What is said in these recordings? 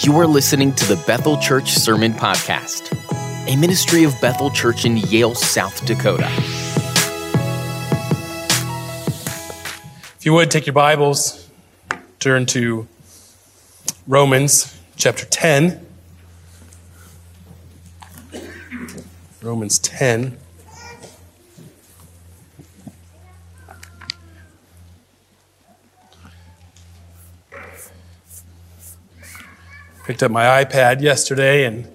You are listening to the Bethel Church Sermon Podcast, a ministry of Bethel Church in Yale, South Dakota. If you would take your Bibles, turn to Romans chapter 10. Romans 10. Picked up my iPad yesterday and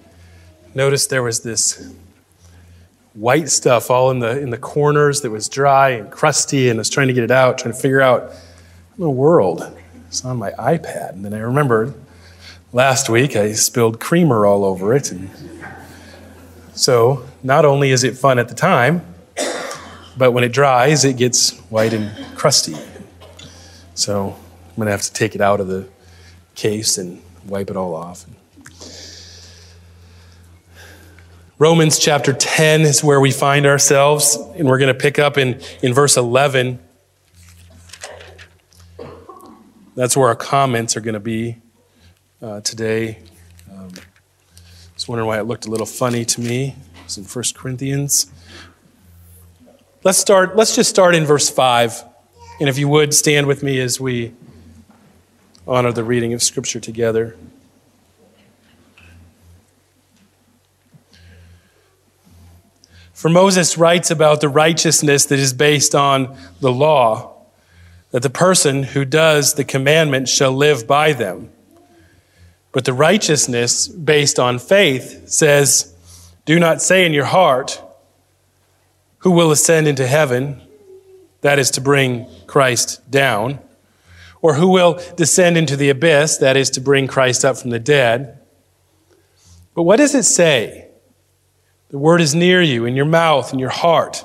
noticed there was this white stuff all in the in the corners that was dry and crusty, and I was trying to get it out, trying to figure out in the world. It's on my iPad, and then I remembered last week I spilled creamer all over it, and so not only is it fun at the time, but when it dries, it gets white and crusty. So I'm gonna have to take it out of the case and wipe it all off. Romans chapter 10 is where we find ourselves, and we're going to pick up in, in verse 11. That's where our comments are going to be uh, today. Um, was wondering why it looked a little funny to me. It's in 1 Corinthians. Let's start, let's just start in verse 5. And if you would stand with me as we honor the reading of Scripture together. For Moses writes about the righteousness that is based on the law, that the person who does the commandment shall live by them. But the righteousness based on faith says, Do not say in your heart, Who will ascend into heaven? That is to bring Christ down. Or who will descend into the abyss? That is to bring Christ up from the dead. But what does it say? The word is near you, in your mouth, in your heart.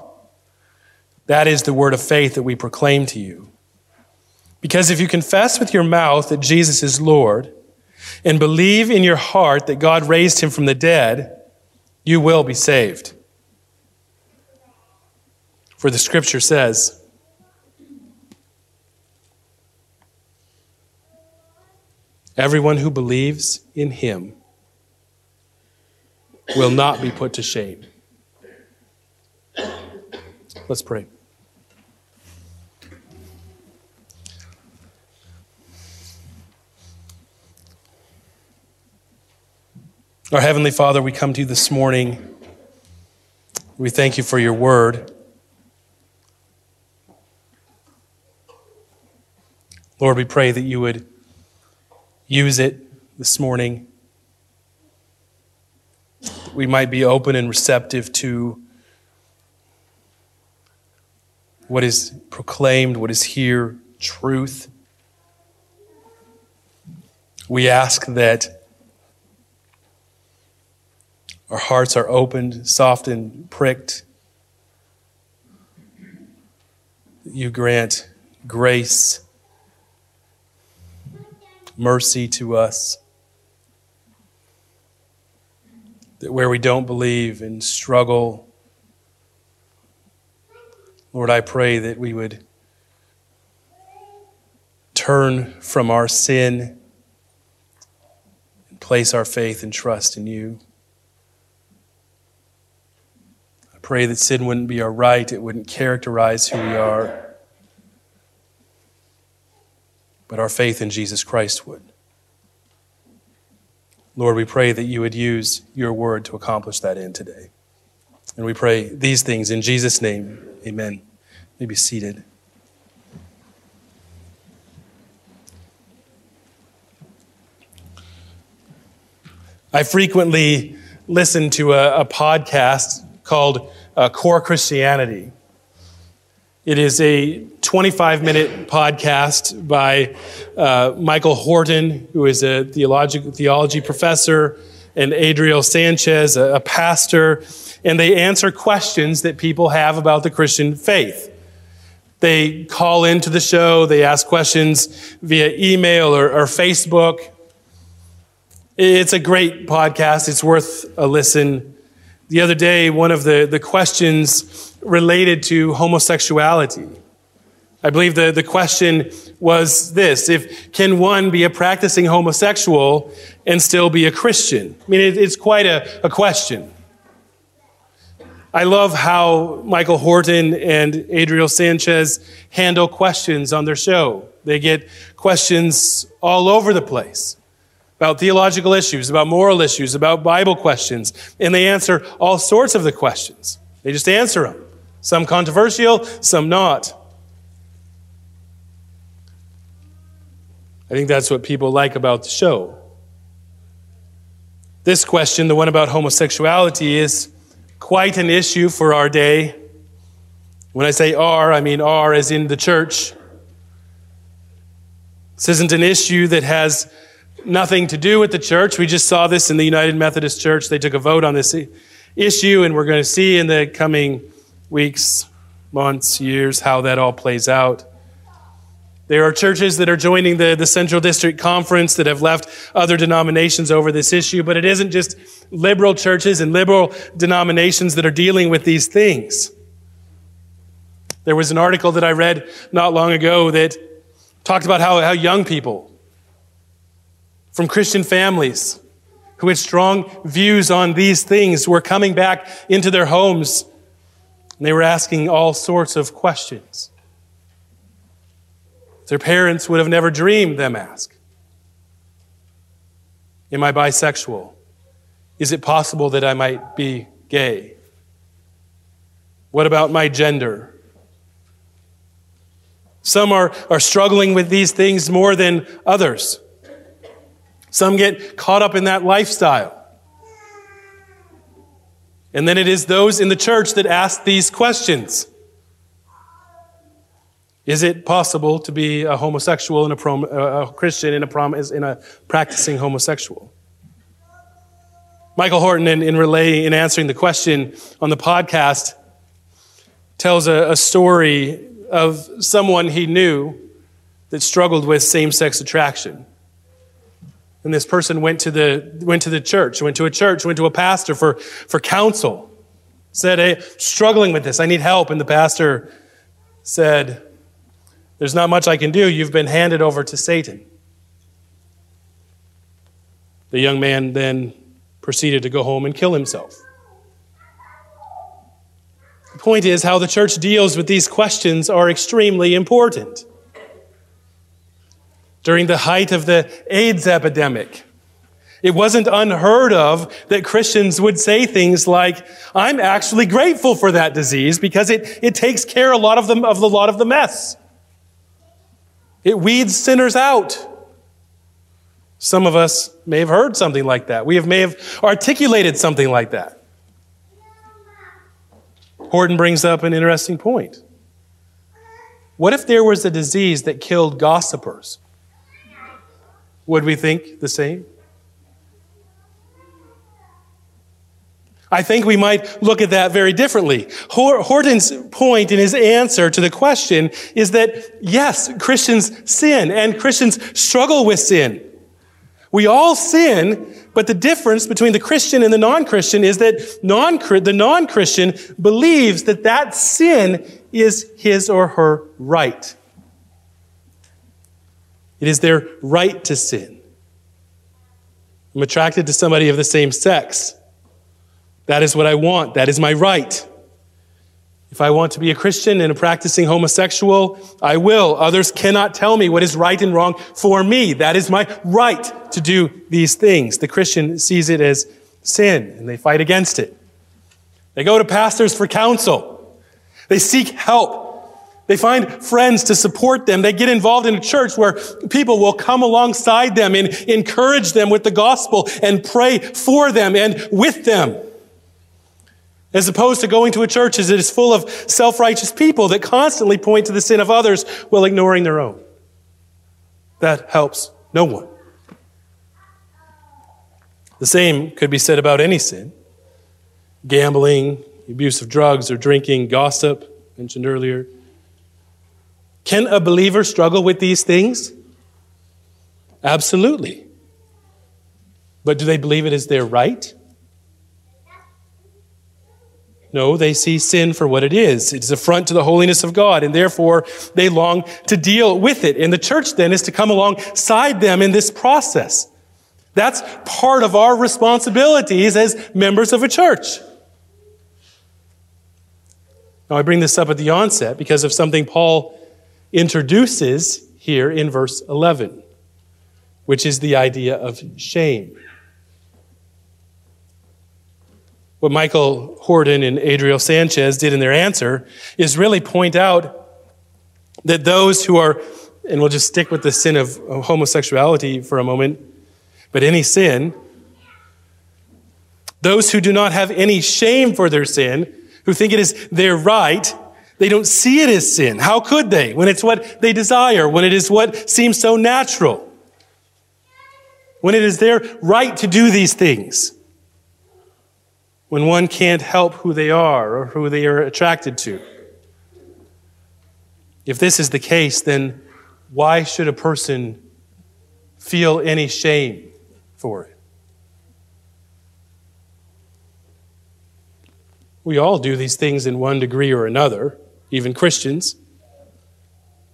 That is the word of faith that we proclaim to you. Because if you confess with your mouth that Jesus is Lord and believe in your heart that God raised him from the dead, you will be saved. For the scripture says, Everyone who believes in him will not be put to shame. Let's pray. Our Heavenly Father, we come to you this morning. We thank you for your word. Lord, we pray that you would use it this morning. We might be open and receptive to what is proclaimed, what is here, truth. We ask that our hearts are opened, softened, pricked. You grant grace mercy to us. That where we don't believe and struggle, Lord, I pray that we would turn from our sin and place our faith and trust in you. I pray that sin wouldn't be our right, it wouldn't characterize who we are. But our faith in Jesus Christ would. Lord, we pray that you would use your word to accomplish that end today. And we pray these things in Jesus' name. Amen. You may be seated. I frequently listen to a, a podcast called uh, Core Christianity. It is a 25 minute podcast by uh, Michael Horton, who is a theology, theology professor, and Adriel Sanchez, a, a pastor, and they answer questions that people have about the Christian faith. They call into the show, they ask questions via email or, or Facebook. It's a great podcast, it's worth a listen. The other day, one of the, the questions related to homosexuality. I believe the, the question was this if can one be a practicing homosexual and still be a Christian? I mean, it, it's quite a, a question. I love how Michael Horton and Adriel Sanchez handle questions on their show. They get questions all over the place about theological issues, about moral issues, about Bible questions, and they answer all sorts of the questions. They just answer them. Some controversial, some not. I think that's what people like about the show. This question, the one about homosexuality, is quite an issue for our day. When I say our, I mean our as in the church. This isn't an issue that has nothing to do with the church. We just saw this in the United Methodist Church. They took a vote on this issue, and we're going to see in the coming weeks, months, years how that all plays out. There are churches that are joining the, the Central District Conference that have left other denominations over this issue, but it isn't just liberal churches and liberal denominations that are dealing with these things. There was an article that I read not long ago that talked about how, how young people from Christian families who had strong views on these things were coming back into their homes and they were asking all sorts of questions. Their parents would have never dreamed them ask Am I bisexual? Is it possible that I might be gay? What about my gender? Some are, are struggling with these things more than others. Some get caught up in that lifestyle. And then it is those in the church that ask these questions. Is it possible to be a homosexual and a, prom, uh, a Christian in a, prom, a practicing homosexual? Michael Horton, in, in relay, in answering the question on the podcast, tells a, a story of someone he knew that struggled with same-sex attraction. And this person went to the, went to the church, went to a church, went to a pastor for, for counsel. Said, hey, struggling with this, I need help. And the pastor said, there's not much I can do. You've been handed over to Satan. The young man then proceeded to go home and kill himself. The point is, how the church deals with these questions are extremely important. During the height of the AIDS epidemic, it wasn't unheard of that Christians would say things like, I'm actually grateful for that disease because it, it takes care a lot of, the, of a lot of the mess. It weeds sinners out. Some of us may have heard something like that. We have, may have articulated something like that. Horton brings up an interesting point. What if there was a disease that killed gossipers? Would we think the same? I think we might look at that very differently. Horton's point in his answer to the question is that yes, Christians sin and Christians struggle with sin. We all sin, but the difference between the Christian and the non-Christian is that non the non-Christian believes that that sin is his or her right. It is their right to sin. I'm attracted to somebody of the same sex. That is what I want. That is my right. If I want to be a Christian and a practicing homosexual, I will. Others cannot tell me what is right and wrong for me. That is my right to do these things. The Christian sees it as sin and they fight against it. They go to pastors for counsel. They seek help. They find friends to support them. They get involved in a church where people will come alongside them and encourage them with the gospel and pray for them and with them as opposed to going to a church it is full of self-righteous people that constantly point to the sin of others while ignoring their own. That helps no one. The same could be said about any sin. Gambling, abuse of drugs or drinking, gossip, mentioned earlier. Can a believer struggle with these things? Absolutely. But do they believe it is their right? No, they see sin for what it is. It is affront to the holiness of God, and therefore they long to deal with it. And the church then is to come alongside them in this process. That's part of our responsibilities as members of a church. Now, I bring this up at the onset because of something Paul introduces here in verse 11, which is the idea of shame. what Michael Horton and Adriel Sanchez did in their answer is really point out that those who are, and we'll just stick with the sin of homosexuality for a moment, but any sin, those who do not have any shame for their sin, who think it is their right, they don't see it as sin. How could they? When it's what they desire, when it is what seems so natural, when it is their right to do these things when one can't help who they are or who they are attracted to. If this is the case, then why should a person feel any shame for it? We all do these things in one degree or another, even Christians.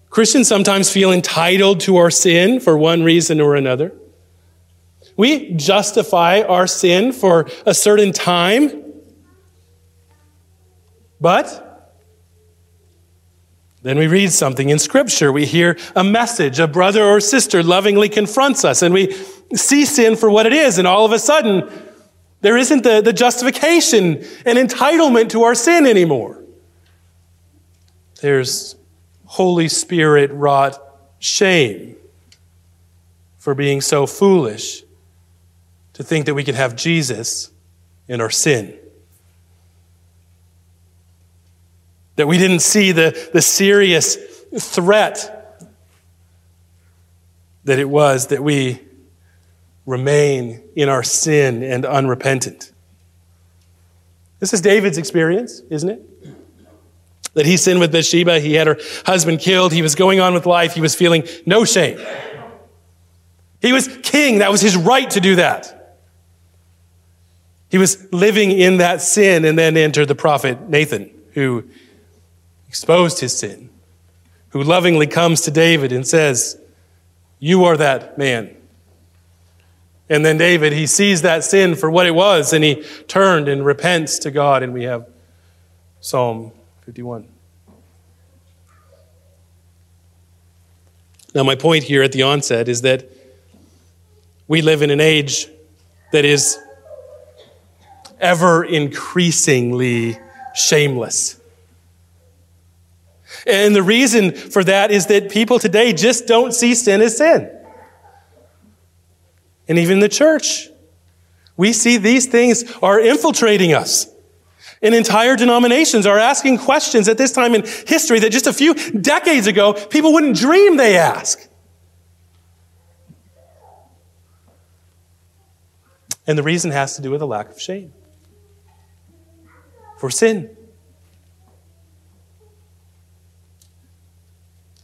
Christians sometimes feel entitled to our sin for one reason or another. We justify our sin for a certain time. But then we read something in Scripture. We hear a message. A brother or sister lovingly confronts us, and we see sin for what it is. And all of a sudden, there isn't the, the justification and entitlement to our sin anymore. There's Holy Spirit wrought shame for being so foolish to think that we can have Jesus in our sin. That we didn't see the, the serious threat that it was that we remain in our sin and unrepentant. This is David's experience, isn't it? That he sinned with Bathsheba, he had her husband killed, he was going on with life, he was feeling no shame. He was king, that was his right to do that. He was living in that sin, and then entered the prophet Nathan, who exposed his sin, who lovingly comes to David and says, You are that man. And then David, he sees that sin for what it was, and he turned and repents to God, and we have Psalm 51. Now, my point here at the onset is that we live in an age that is ever increasingly shameless. And the reason for that is that people today just don't see sin as sin. And even the church, we see these things are infiltrating us. And entire denominations are asking questions at this time in history that just a few decades ago people wouldn't dream they ask. And the reason has to do with a lack of shame for sin.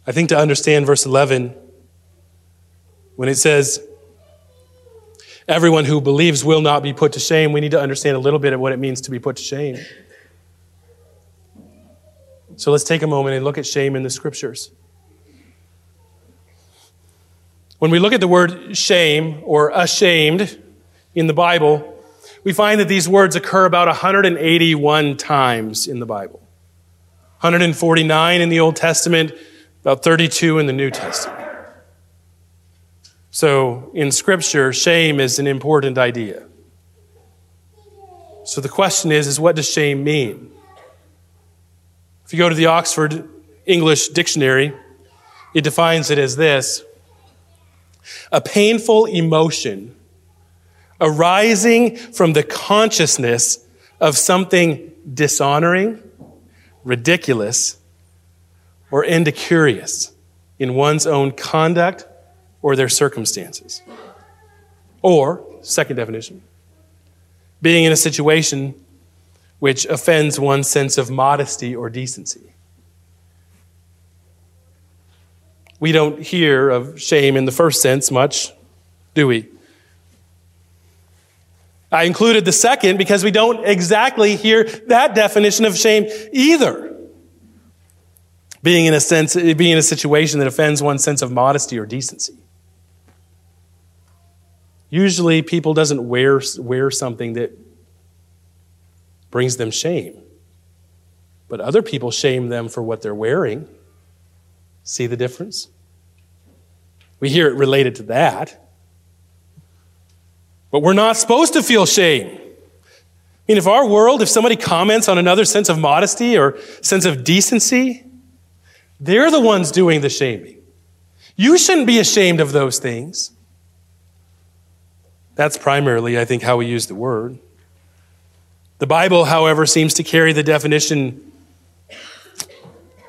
I think to understand verse 11, when it says, everyone who believes will not be put to shame, we need to understand a little bit of what it means to be put to shame. So let's take a moment and look at shame in the scriptures. When we look at the word shame or ashamed in the Bible, we find that these words occur about 181 times in the Bible 149 in the Old Testament, about 32 in the New Testament. So, in Scripture, shame is an important idea. So, the question is, is what does shame mean? If you go to the Oxford English Dictionary, it defines it as this a painful emotion arising from the consciousness of something dishonoring, ridiculous, or indecurious in one's own conduct or their circumstances. Or, second definition, being in a situation which offends one's sense of modesty or decency. We don't hear of shame in the first sense much, do we? I included the second because we don't exactly hear that definition of shame either. Being in a sense, being in a situation that offends one's sense of modesty or decency. Usually people doesn't wear, wear something that brings them shame. But other people shame them for what they're wearing. See the difference? We hear it related to that. But we're not supposed to feel shame. I mean, if our world, if somebody comments on another sense of modesty or sense of decency, they're the ones doing the shaming. You shouldn't be ashamed of those things. That's primarily, I think, how we use the word. The Bible, however, seems to carry the definition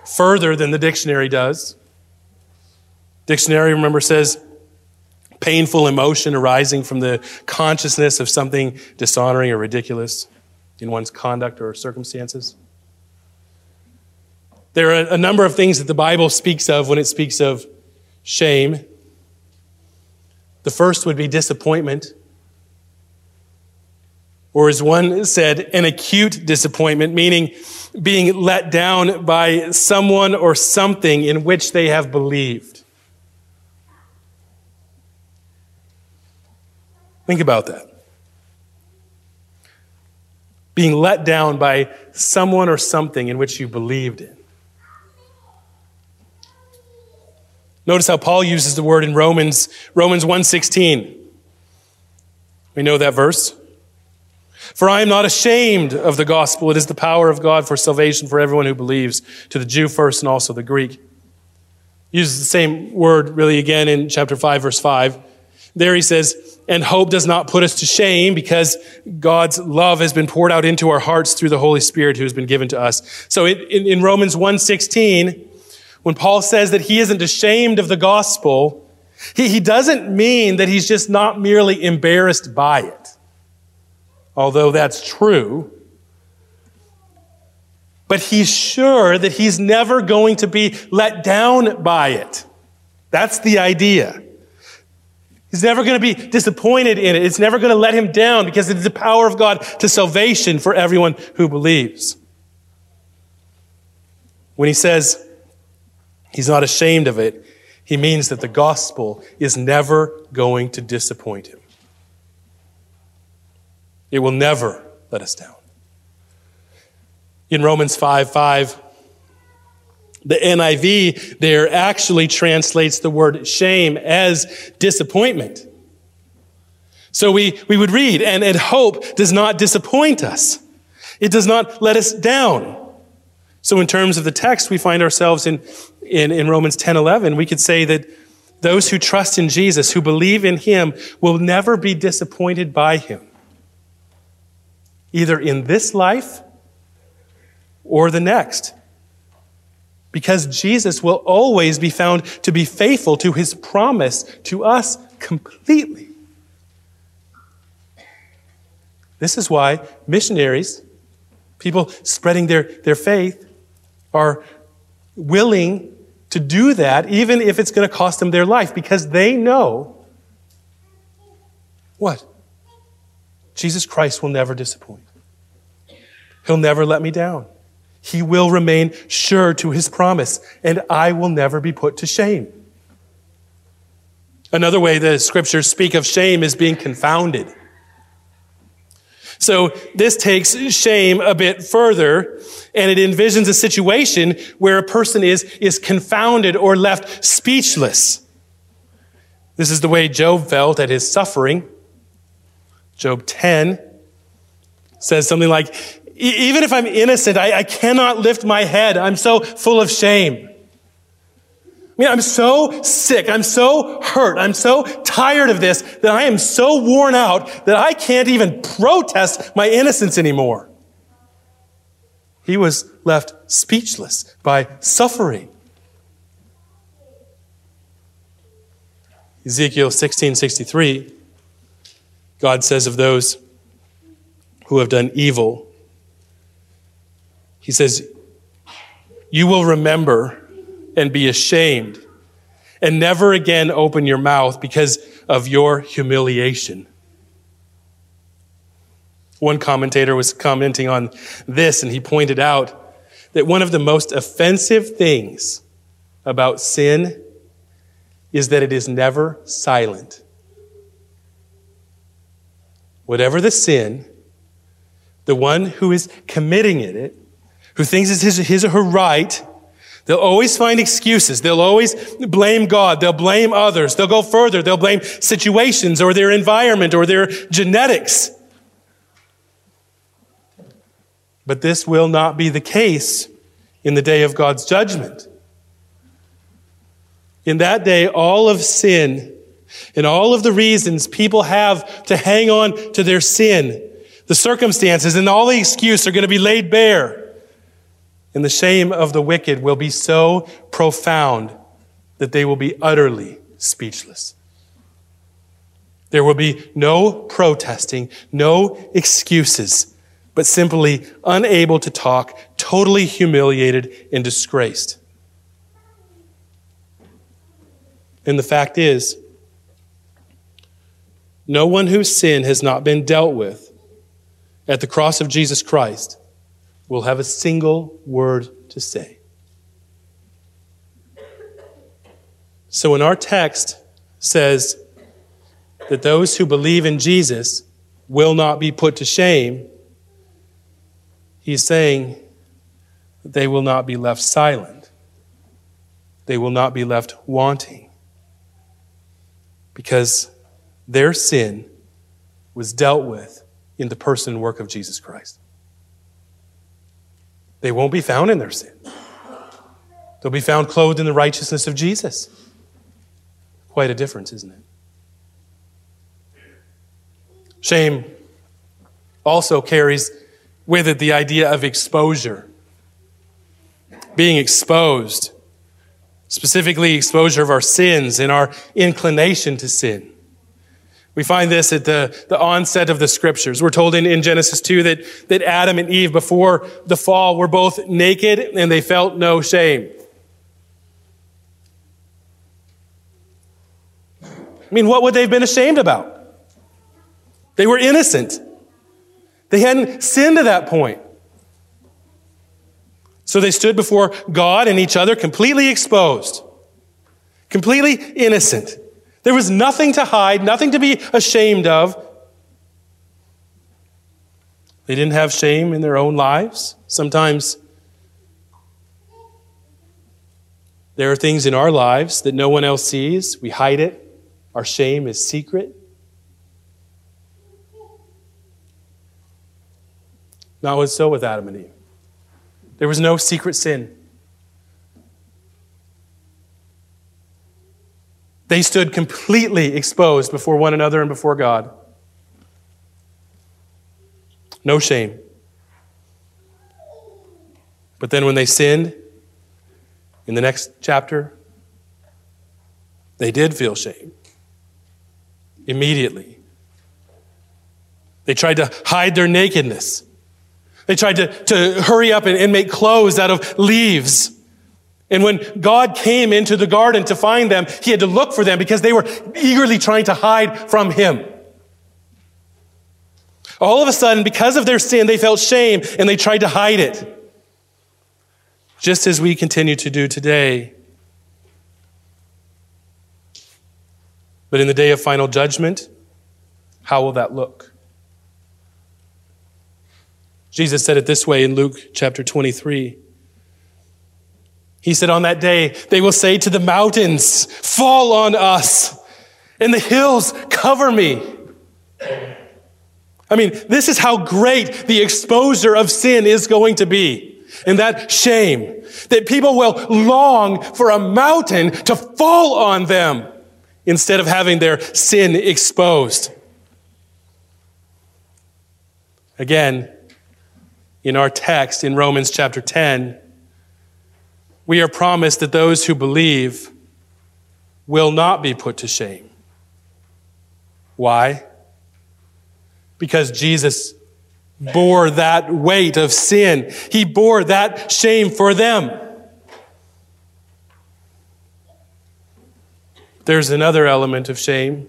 further than the dictionary does. Dictionary, remember, says painful emotion arising from the consciousness of something dishonoring or ridiculous in one's conduct or circumstances. There are a number of things that the Bible speaks of when it speaks of shame. The first would be disappointment or as one said, an acute disappointment, meaning being let down by someone or something in which they have believed. Think about that. Being let down by someone or something in which you believed in. Notice how Paul uses the word in Romans Romans 1:16. We know that verse. For I am not ashamed of the gospel. It is the power of God for salvation for everyone who believes, to the Jew first and also the Greek. Uses the same word really again in chapter 5, verse 5. There he says, and hope does not put us to shame because God's love has been poured out into our hearts through the Holy Spirit who has been given to us. So in, in, Romans 1.16, when Paul says that he isn't ashamed of the gospel, he, he doesn't mean that he's just not merely embarrassed by it although that's true. But he's sure that he's never going to be let down by it. That's the idea. He's never going to be disappointed in it. It's never going to let him down because it's the power of God to salvation for everyone who believes. When he says he's not ashamed of it, he means that the gospel is never going to disappoint him. It will never let us down. In Romans 5 5, the NIV there actually translates the word shame as disappointment. So we, we would read, and, and hope does not disappoint us. It does not let us down. So in terms of the text, we find ourselves in, in, in Romans 10 11. We could say that those who trust in Jesus, who believe in him, will never be disappointed by him either in this life or the next. Because Jesus will always be found to be faithful to his promise to us completely. This is why missionaries, people spreading their, their faith, are willing to do that, even if it's going to cost them their life, because they know what? Jesus Christ will never disappoint. He'll never let me down. He will remain sure to his promise, and I will never be put to shame. Another way the scriptures speak of shame is being confounded. So this takes shame a bit further, and it envisions a situation where a person is, is confounded or left speechless. This is the way Job felt at his suffering. Job 10 says something like, even if I'm innocent, I, I cannot lift my head. I'm so full of shame. I mean, I'm so sick. I'm so hurt. I'm so tired of this that I am so worn out that I can't even protest my innocence anymore. He was left speechless by suffering. Ezekiel 16:63 God says of those who have done evil he says, You will remember and be ashamed and never again open your mouth because of your humiliation. One commentator was commenting on this, and he pointed out that one of the most offensive things about sin is that it is never silent. Whatever the sin, the one who is committing it, who thinks it's his, his or her right, they'll always find excuses. They'll always blame God. They'll blame others. They'll go further. They'll blame situations or their environment or their genetics. But this will not be the case in the day of God's judgment. In that day, all of sin and all of the reasons people have to hang on to their sin, the circumstances and all the excuse are going to be laid bare. And the shame of the wicked will be so profound that they will be utterly speechless. There will be no protesting, no excuses but simply unable to talk, totally humiliated and disgraced. And the fact is, no one whose sin has not been dealt with at the cross of Jesus Christ will have a single word to say. So when our text says that those who believe in Jesus will not be put to shame, He's saying they will not be left silent. They will not be left wanting. Because their sin was dealt with in the person and work of Jesus Christ. They won't be found in their sin. They'll be found clothed in the righteousness of Jesus. Quite a difference, isn't it? Shame also carries with it the idea of exposure. Being exposed, specifically exposure of our sins and our inclination to sin. We find this at the, the onset of the scriptures. We're told in, in Genesis 2 that, that Adam and Eve, before the fall, were both naked and they felt no shame. I mean, what would they have been ashamed about? They were innocent. They hadn't sinned to that point. So they stood before God and each other completely exposed, completely innocent. There was nothing to hide, nothing to be ashamed of. They didn't have shame in their own lives. Sometimes there are things in our lives that no one else sees. We hide it. Our shame is secret. Not was so with Adam and Eve. There was no secret sin. They stood completely exposed before one another and before God. No shame. But then when they sinned, in the next chapter, they did feel shame. Immediately. They tried to hide their nakedness. They tried to, to hurry up and, and make clothes out of leaves. And when God came into the garden to find them, he had to look for them because they were eagerly trying to hide from him. All of a sudden, because of their sin, they felt shame and they tried to hide it. Just as we continue to do today. But in the day of final judgment, how will that look? Jesus said it this way in Luke chapter 23. He said, On that day, they will say to the mountains, Fall on us, and the hills, cover me. I mean, this is how great the exposure of sin is going to be. And that shame, that people will long for a mountain to fall on them instead of having their sin exposed. Again, in our text in Romans chapter 10, we are promised that those who believe will not be put to shame. Why? Because Jesus bore that weight of sin. He bore that shame for them. There's another element of shame,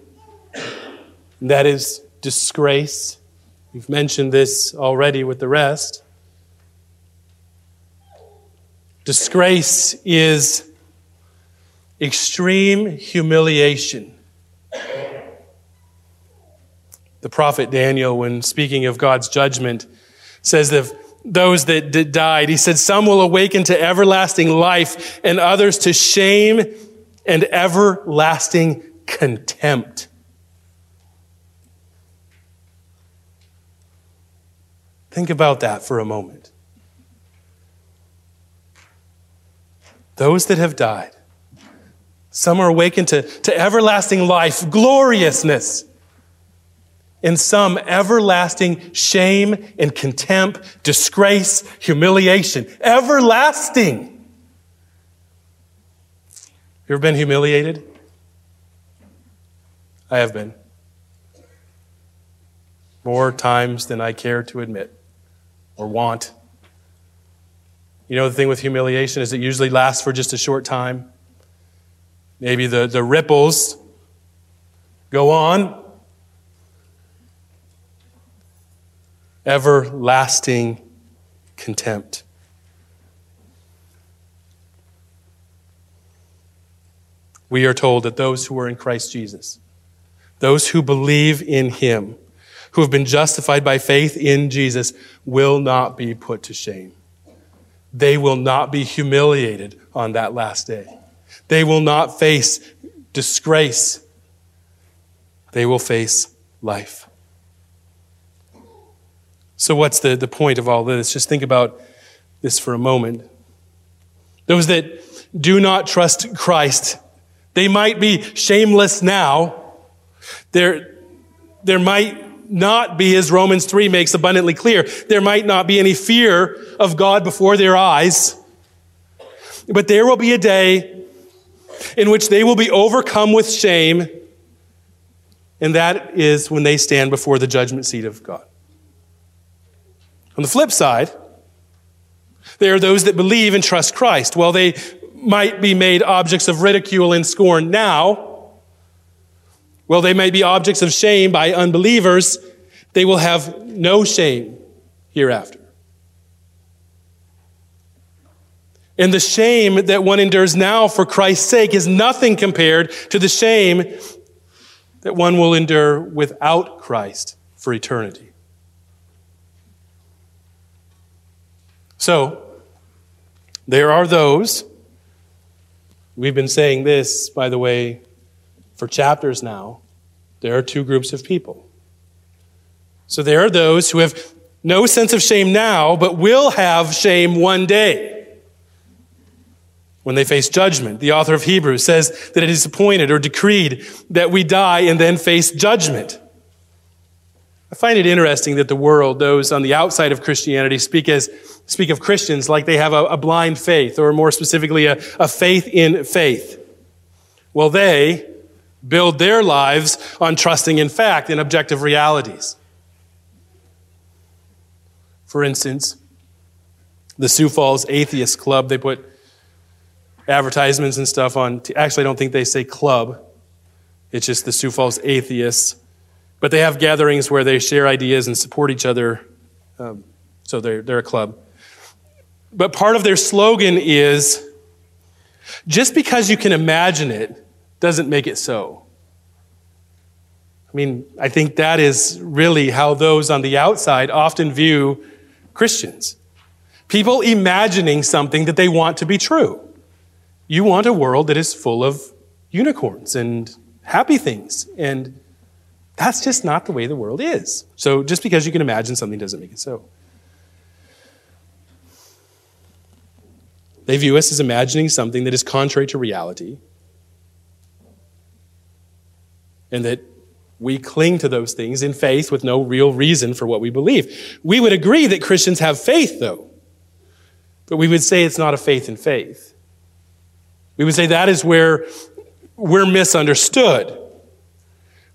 and that is disgrace We've mentioned this already with the rest. Disgrace is extreme humiliation. The prophet Daniel, when speaking of God's judgment, says that those that died, he said, Some will awaken to everlasting life, and others to shame and everlasting contempt. Think about that for a moment. Those that have died, some are awakened to, to everlasting life, gloriousness, and some everlasting shame and contempt, disgrace, humiliation. Everlasting. You ever been humiliated? I have been. More times than I care to admit or want. You know, the thing with humiliation is it usually lasts for just a short time. Maybe the, the ripples go on. Everlasting contempt. We are told that those who are in Christ Jesus, those who believe in Him, who have been justified by faith in Jesus will not be put to shame. They will not be humiliated on that last day. They will not face disgrace. They will face life. So, what's the, the point of all this? Just think about this for a moment. Those that do not trust Christ, they might be shameless now. There, there might not be, as Romans 3 makes abundantly clear, there might not be any fear of God before their eyes. But there will be a day in which they will be overcome with shame, and that is when they stand before the judgment seat of God. On the flip side, there are those that believe and trust Christ. While they might be made objects of ridicule and scorn now, well, they may be objects of shame by unbelievers. They will have no shame hereafter. And the shame that one endures now for Christ's sake is nothing compared to the shame that one will endure without Christ for eternity. So, there are those, we've been saying this, by the way, for chapters now, there are two groups of people. So there are those who have no sense of shame now, but will have shame one day when they face judgment. The author of Hebrews says that it is appointed or decreed that we die and then face judgment. I find it interesting that the world, those on the outside of Christianity, speak as speak of Christians like they have a, a blind faith, or more specifically, a, a faith in faith. Well, they build their lives on trusting in fact in objective realities. For instance, the Sioux Falls Atheist Club, they put advertisements and stuff on. Actually, I don't think they say club, it's just the Sioux Falls Atheists. But they have gatherings where they share ideas and support each other. Um, so they're, they're a club. But part of their slogan is just because you can imagine it doesn't make it so. I mean, I think that is really how those on the outside often view Christians. People imagining something that they want to be true. You want a world that is full of unicorns and happy things, and that's just not the way the world is. So just because you can imagine something doesn't make it so. They view us as imagining something that is contrary to reality and that we cling to those things in faith with no real reason for what we believe. We would agree that Christians have faith, though, but we would say it's not a faith in faith. We would say that is where we're misunderstood.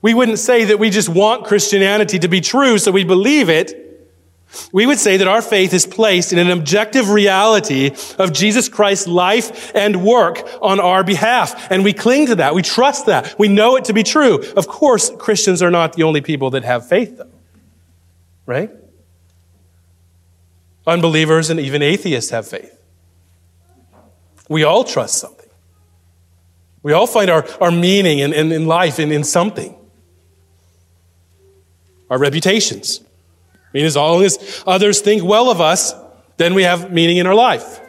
We wouldn't say that we just want Christianity to be true, so we believe it. We would say that our faith is placed in an objective reality of Jesus Christ's life and work on our behalf. And we cling to that. We trust that. We know it to be true. Of course, Christians are not the only people that have faith, though. right? Unbelievers and even atheists have faith. We all trust something. We all find our, our meaning in, in, in life in, in something. Our reputations. I mean, as long as others think well of us, then we have meaning in our life.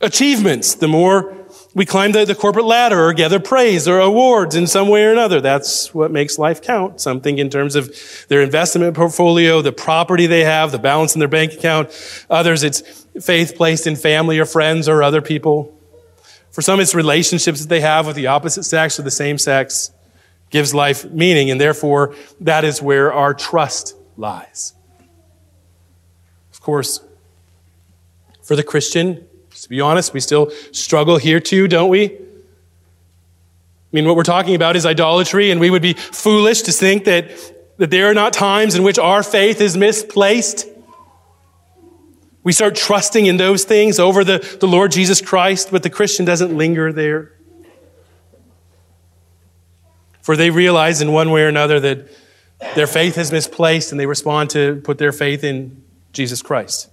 Achievements. The more we climb the, the corporate ladder or gather praise or awards in some way or another. That's what makes life count. Something in terms of their investment portfolio, the property they have, the balance in their bank account. Others, it's faith placed in family or friends or other people. For some, it's relationships that they have with the opposite sex or the same sex gives life meaning, and therefore that is where our trust lies. Of course, for the Christian, to be honest, we still struggle here too, don't we? I mean, what we're talking about is idolatry, and we would be foolish to think that, that there are not times in which our faith is misplaced. We start trusting in those things over the, the Lord Jesus Christ, but the Christian doesn't linger there. For they realize in one way or another that their faith is misplaced and they respond to put their faith in Jesus Christ.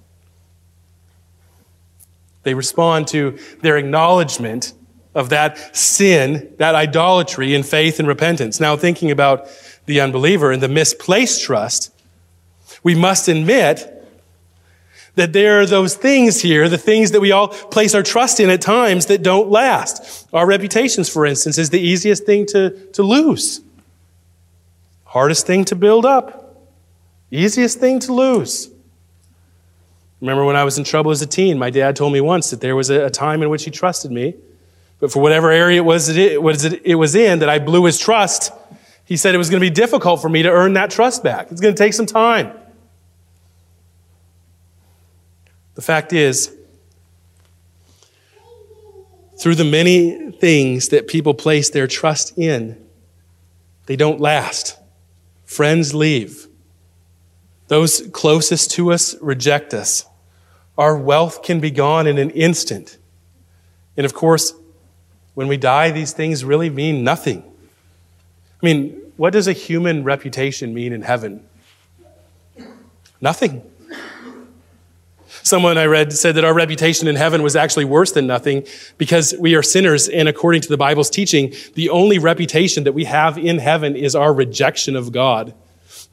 They respond to their acknowledgement of that sin, that idolatry in faith and repentance. Now, thinking about the unbeliever and the misplaced trust, we must admit that there are those things here, the things that we all place our trust in at times that don't last. Our reputations, for instance, is the easiest thing to, to lose, hardest thing to build up, easiest thing to lose. Remember when I was in trouble as a teen, my dad told me once that there was a, time in which he trusted me, but for whatever area it was, it, was it was in that I blew his trust, he said it was going to be difficult for me to earn that trust back. It's going to take some time. The fact is, through the many things that people place their trust in, they don't last. Friends leave. Those closest to us reject us. Our wealth can be gone in an instant. And of course, when we die, these things really mean nothing. I mean, what does a human reputation mean in heaven? Nothing. Someone I read said that our reputation in heaven was actually worse than nothing because we are sinners, and according to the Bible's teaching, the only reputation that we have in heaven is our rejection of God.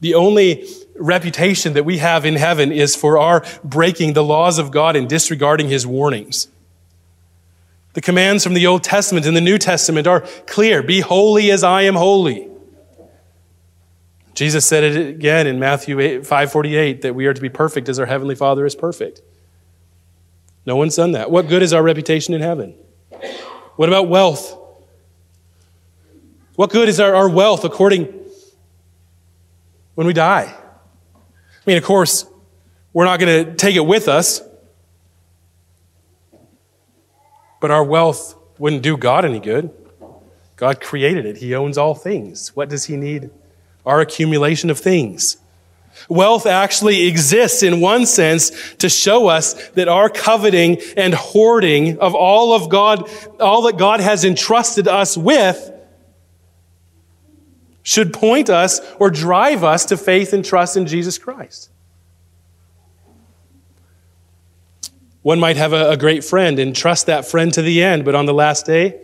The only reputation that we have in heaven is for our breaking the laws of God and disregarding his warnings. The commands from the Old Testament and the New Testament are clear Be holy as I am holy. Jesus said it again in Matthew 5:48 that we are to be perfect as our heavenly Father is perfect. No one's done that. What good is our reputation in heaven? What about wealth? What good is our, our wealth according when we die? I mean, of course, we're not going to take it with us, but our wealth wouldn't do God any good. God created it, He owns all things. What does He need? Our accumulation of things. Wealth actually exists in one sense to show us that our coveting and hoarding of all of God, all that God has entrusted us with, should point us or drive us to faith and trust in Jesus Christ. One might have a, a, great friend and trust that friend to the end, but on the last day,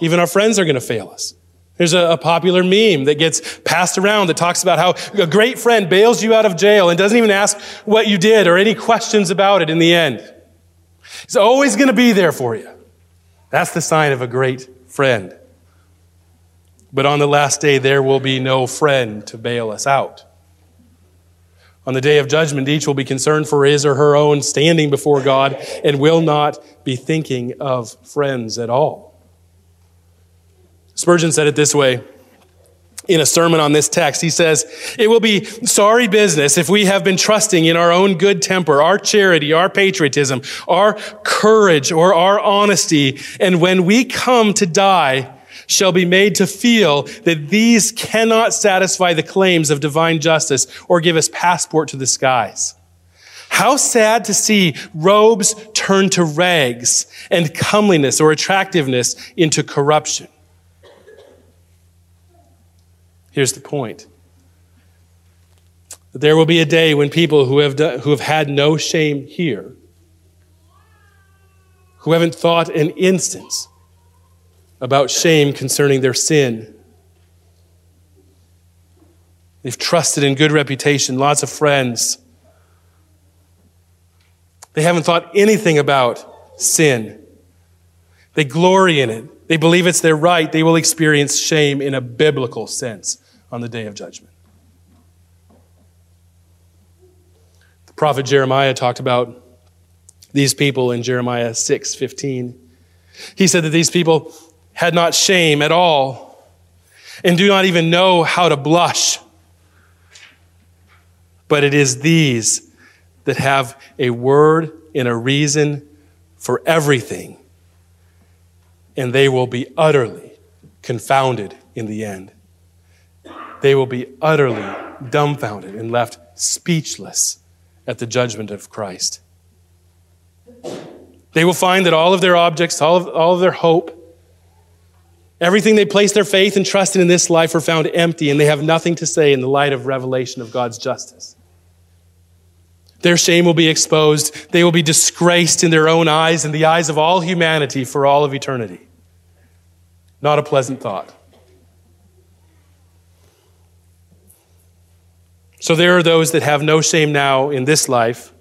even our friends are going to fail us. There's a, a, popular meme that gets passed around that talks about how a great friend bails you out of jail and doesn't even ask what you did or any questions about it in the end. He's always going to be there for you. That's the sign of a great friend. But on the last day, there will be no friend to bail us out. On the day of judgment, each will be concerned for his or her own standing before God and will not be thinking of friends at all. Spurgeon said it this way in a sermon on this text. He says, It will be sorry business if we have been trusting in our own good temper, our charity, our patriotism, our courage, or our honesty, and when we come to die, shall be made to feel that these cannot satisfy the claims of divine justice or give us passport to the skies. How sad to see robes turn to rags and comeliness or attractiveness into corruption. Here's the point there will be a day when people who have, done, who have had no shame here, who haven't thought an instance about shame concerning their sin, they've trusted in good reputation, lots of friends. They haven't thought anything about sin. They glory in it. They believe it's their right. They will experience shame in a biblical sense on the day of judgment. The prophet Jeremiah talked about these people in Jeremiah 6:15. He said that these people had not shame at all and do not even know how to blush. But it is these that have a word and a reason for everything, and they will be utterly confounded in the end. They will be utterly dumbfounded and left speechless at the judgment of Christ. They will find that all of their objects, all of, all of their hope, everything they place their faith and trust in in this life are found empty, and they have nothing to say in the light of revelation of God's justice. Their shame will be exposed. They will be disgraced in their own eyes and the eyes of all humanity for all of eternity. Not a pleasant thought. So there are those that have no shame now in this life,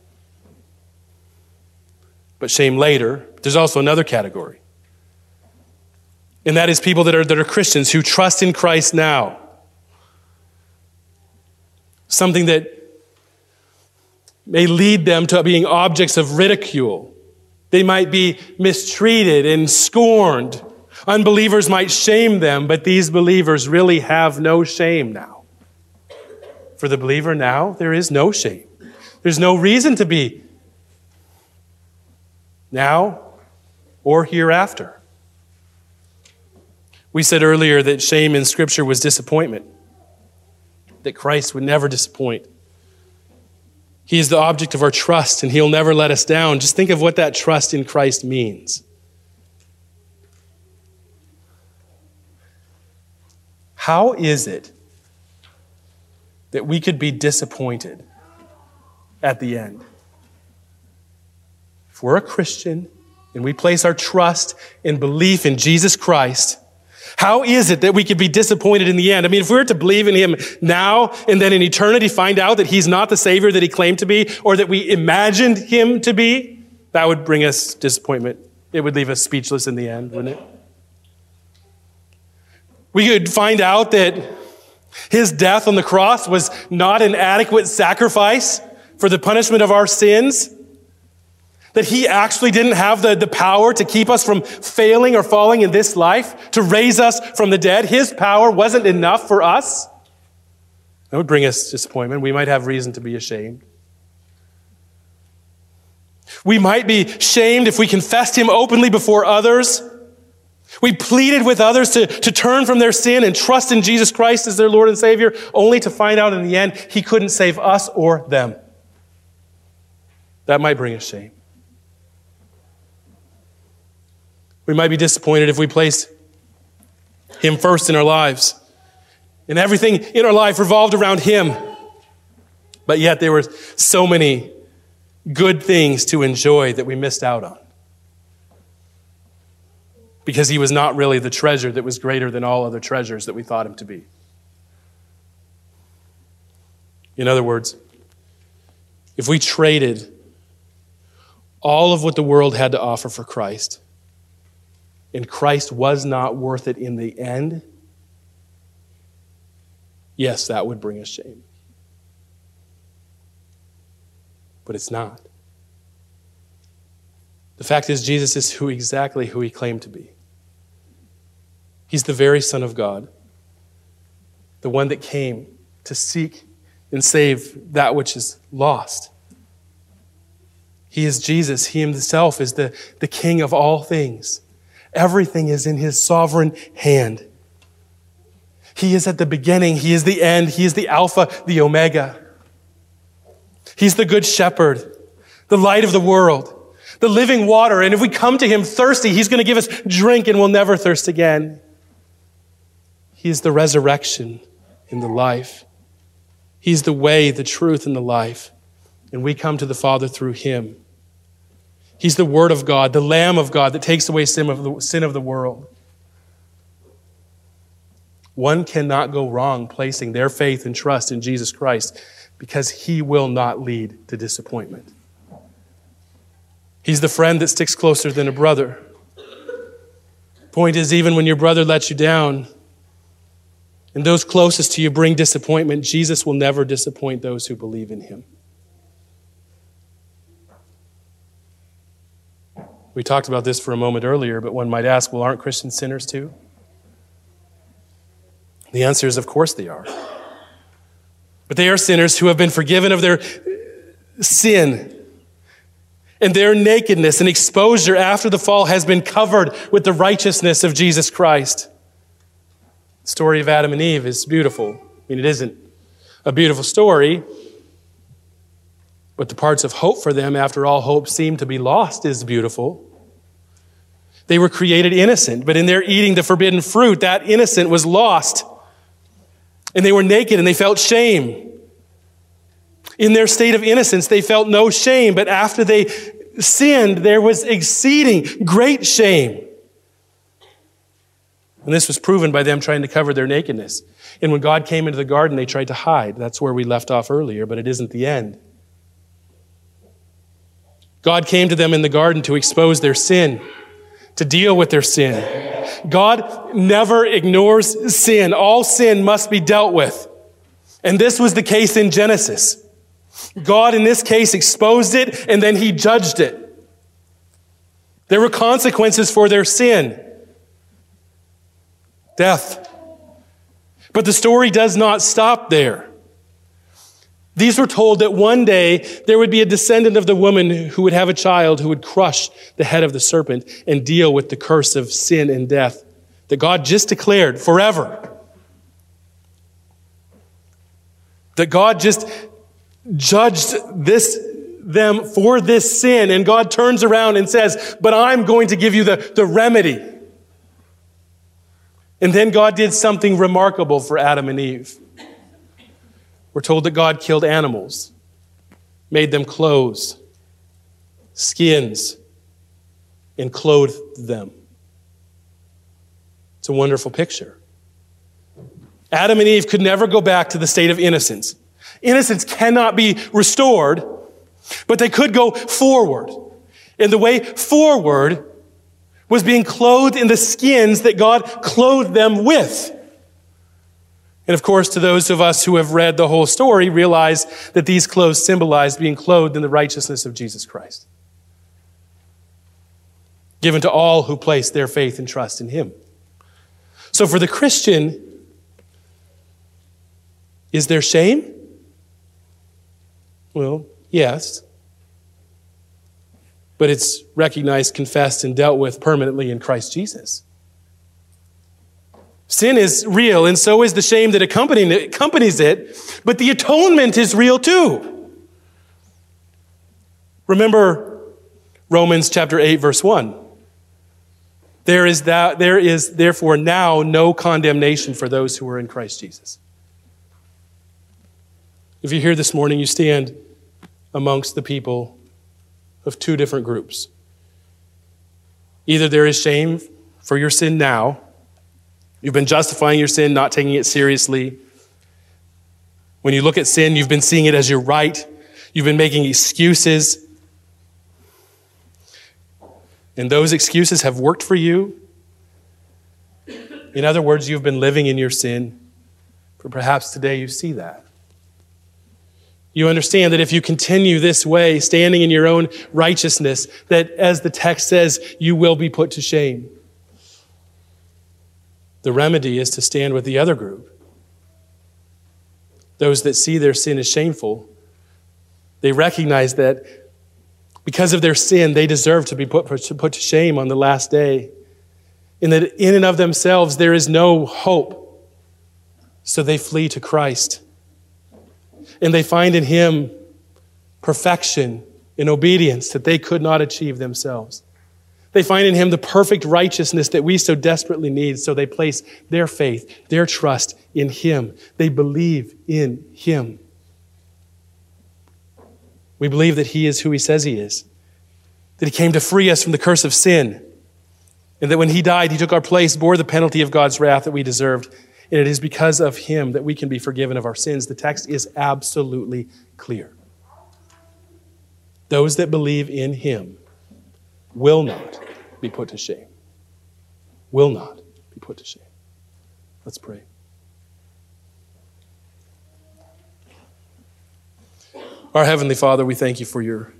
but shame later. There's also another category. And that is people that are, that are Christians who trust in Christ now. Something that may lead them to being objects of ridicule. They might be mistreated and scorned. Unbelievers might shame them, but these believers really have no shame now. For the believer now, there is no shame. There's no reason to be now or hereafter. We said earlier that shame in Scripture was disappointment, that Christ would never disappoint. He is the object of our trust, and He'll never let us down. Just think of what that trust in Christ means. How is it that we could be disappointed at the end. If we're a Christian and we place our trust and belief in Jesus Christ, how is it that we could be disappointed in the end? I mean, if we were to believe in Him now and then in eternity find out that He's not the Savior that He claimed to be or that we imagined Him to be, that would bring us disappointment. It would leave us speechless in the end, wouldn't it? We could find out that his death on the cross was not an adequate sacrifice for the punishment of our sins. That he actually didn't have the, the power to keep us from failing or falling in this life, to raise us from the dead. His power wasn't enough for us. That would bring us disappointment. We might have reason to be ashamed. We might be shamed if we confessed him openly before others. We pleaded with others to, to turn from their sin and trust in Jesus Christ as their Lord and Savior, only to find out in the end He couldn't save us or them. That might bring us shame. We might be disappointed if we place Him first in our lives. And everything in our life revolved around Him. But yet there were so many good things to enjoy that we missed out on because he was not really the treasure that was greater than all other treasures that we thought him to be. In other words, if we traded all of what the world had to offer for Christ, and Christ was not worth it in the end, yes, that would bring us shame. But it's not. The fact is, Jesus is who exactly who he claimed to be. He's the very Son of God, the one that came to seek and save that which is lost. He is Jesus. He himself is the, the King of all things. Everything is in his sovereign hand. He is at the beginning. He is the end. He is the Alpha, the Omega. He's the Good Shepherd, the light of the world the living water. And if we come to him thirsty, he's going to give us drink and we'll never thirst again. He is the resurrection in the life. He's the way, the truth, and the life. And we come to the Father through him. He's the Word of God, the Lamb of God that takes away sin of the, sin of the world. One cannot go wrong placing their faith and trust in Jesus Christ because he will not lead to disappointment. He's the friend that sticks closer than a brother. Point is, even when your brother lets you down, and those closest to you bring disappointment, Jesus will never disappoint those who believe in him. We talked about this for a moment earlier, but one might ask well, aren't Christians sinners too? The answer is, of course they are. But they are sinners who have been forgiven of their sin. And their nakedness and exposure after the fall has been covered with the righteousness of Jesus Christ. The story of Adam and Eve is beautiful. I mean, it isn't a beautiful story, but the parts of hope for them after all hope seemed to be lost is beautiful. They were created innocent, but in their eating the forbidden fruit, that innocent was lost. And they were naked and they felt shame. In their state of innocence, they felt no shame, but after they sinned, there was exceeding great shame. And this was proven by them trying to cover their nakedness. And when God came into the garden, they tried to hide. That's where we left off earlier, but it isn't the end. God came to them in the garden to expose their sin, to deal with their sin. God never ignores sin. All sin must be dealt with. And this was the case in Genesis. God, in this case, exposed it and then he judged it. There were consequences for their sin death. But the story does not stop there. These were told that one day there would be a descendant of the woman who would have a child who would crush the head of the serpent and deal with the curse of sin and death that God just declared forever. That God just judged this them for this sin and God turns around and says, "But I'm going to give you the, the remedy." And then God did something remarkable for Adam and Eve. We're told that God killed animals, made them clothes, skins, and clothed them. It's a wonderful picture. Adam and Eve could never go back to the state of innocence. Innocence cannot be restored, but they could go forward. And the way forward was being clothed in the skins that God clothed them with. And of course, to those of us who have read the whole story, realize that these clothes symbolize being clothed in the righteousness of Jesus Christ, given to all who place their faith and trust in Him. So for the Christian, is there shame? Well, yes but it's recognized, confessed, and dealt with permanently in Christ Jesus. Sin is real, and so is the shame that accompanies it, but the atonement is real too. Remember Romans chapter 8, verse 1. There is, that, there is therefore now no condemnation for those who are in Christ Jesus. If you're here this morning, you stand amongst the people of two different groups. Either there is shame for your sin now, you've been justifying your sin, not taking it seriously. When you look at sin, you've been seeing it as your right, you've been making excuses. And those excuses have worked for you. In other words, you've been living in your sin. For perhaps today you see that. You understand that if you continue this way, standing in your own righteousness, that as the text says, you will be put to shame. The remedy is to stand with the other group. Those that see their sin as shameful, they recognize that because of their sin, they deserve to be put, put to shame on the last day. And that in and of themselves, there is no hope. So they flee to Christ and they find in him perfection in obedience that they could not achieve themselves. They find in him the perfect righteousness that we so desperately need, so they place their faith, their trust in him. They believe in him. We believe that He is who He says He is, that He came to free us from the curse of sin, and that when He died, He took our place, bore the penalty of God's wrath that we deserved. And it is because of Him that we can be forgiven of our sins. The text is absolutely clear. Those that believe in Him will not be put to shame. Will not be put to shame. Let's pray. Our Heavenly Father, we thank you for your,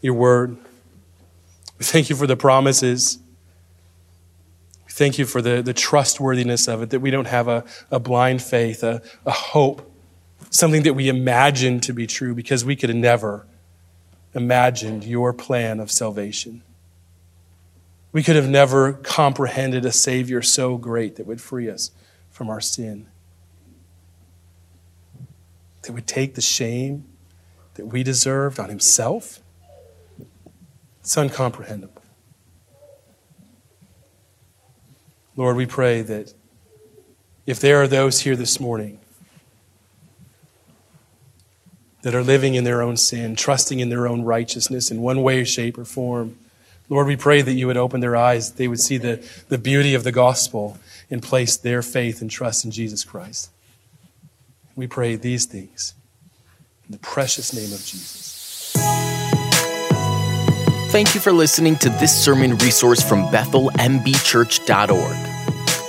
your word. We thank you for the promises. Thank you for the, the trustworthiness of it, that we don't have a, a blind faith, a, a hope, something that we imagine to be true because we could have never imagined your plan of salvation. We could have never comprehended a Savior so great that would free us from our sin, that would take the shame that we deserved on Himself. It's incomprehensible. Lord, we pray that if there are those here this morning that are living in their own sin, trusting in their own righteousness in one way, shape, or form, Lord, we pray that you would open their eyes, they would see the, the beauty of the gospel and place their faith and trust in Jesus Christ. We pray these things in the precious name of Jesus. Thank you for listening to this sermon resource from BethelMBChurch.org.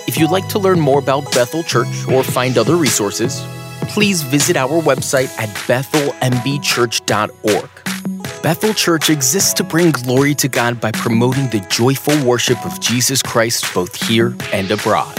If you'd like to learn more about Bethel Church or find other resources, please visit our website at BethelMBChurch.org. Bethel Church exists to bring glory to God by promoting the joyful worship of Jesus Christ both here and abroad.